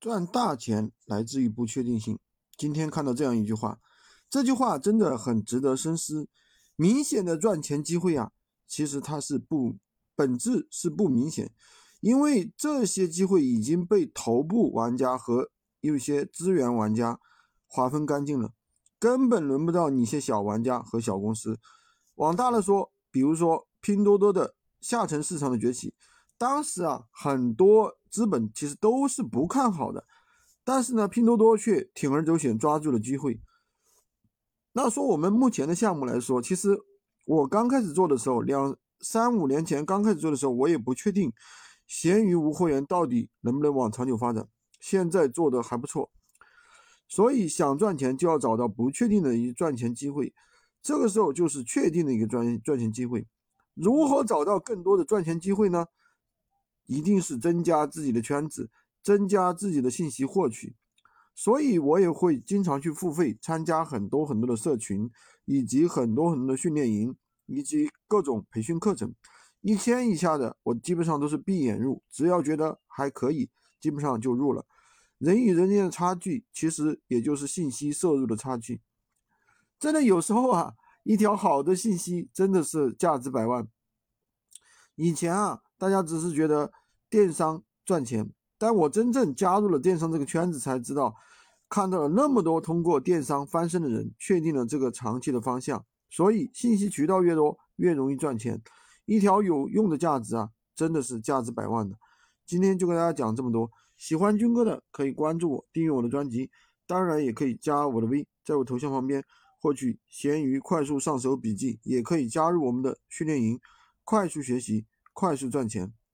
赚大钱来自于不确定性。今天看到这样一句话，这句话真的很值得深思。明显的赚钱机会啊，其实它是不本质是不明显，因为这些机会已经被头部玩家和有些资源玩家划分干净了，根本轮不到你些小玩家和小公司。往大了说，比如说拼多多的下沉市场的崛起，当时啊，很多资本其实都是不看好的，但是呢，拼多多却铤而走险，抓住了机会。那说我们目前的项目来说，其实我刚开始做的时候，两三五年前刚开始做的时候，我也不确定闲鱼无货源到底能不能往长久发展。现在做的还不错，所以想赚钱就要找到不确定的一赚钱机会，这个时候就是确定的一个赚赚钱机会。如何找到更多的赚钱机会呢？一定是增加自己的圈子，增加自己的信息获取。所以，我也会经常去付费参加很多很多的社群，以及很多很多的训练营，以及各种培训课程。一千以下的，我基本上都是闭眼入，只要觉得还可以，基本上就入了。人与人间的差距，其实也就是信息摄入的差距。真的有时候啊，一条好的信息真的是价值百万。以前啊，大家只是觉得电商赚钱。但我真正加入了电商这个圈子，才知道看到了那么多通过电商翻身的人，确定了这个长期的方向。所以信息渠道越多，越容易赚钱。一条有用的价值啊，真的是价值百万的。今天就跟大家讲这么多，喜欢军哥的可以关注我，订阅我的专辑，当然也可以加我的 V，在我头像旁边获取闲鱼快速上手笔记，也可以加入我们的训练营，快速学习，快速赚钱。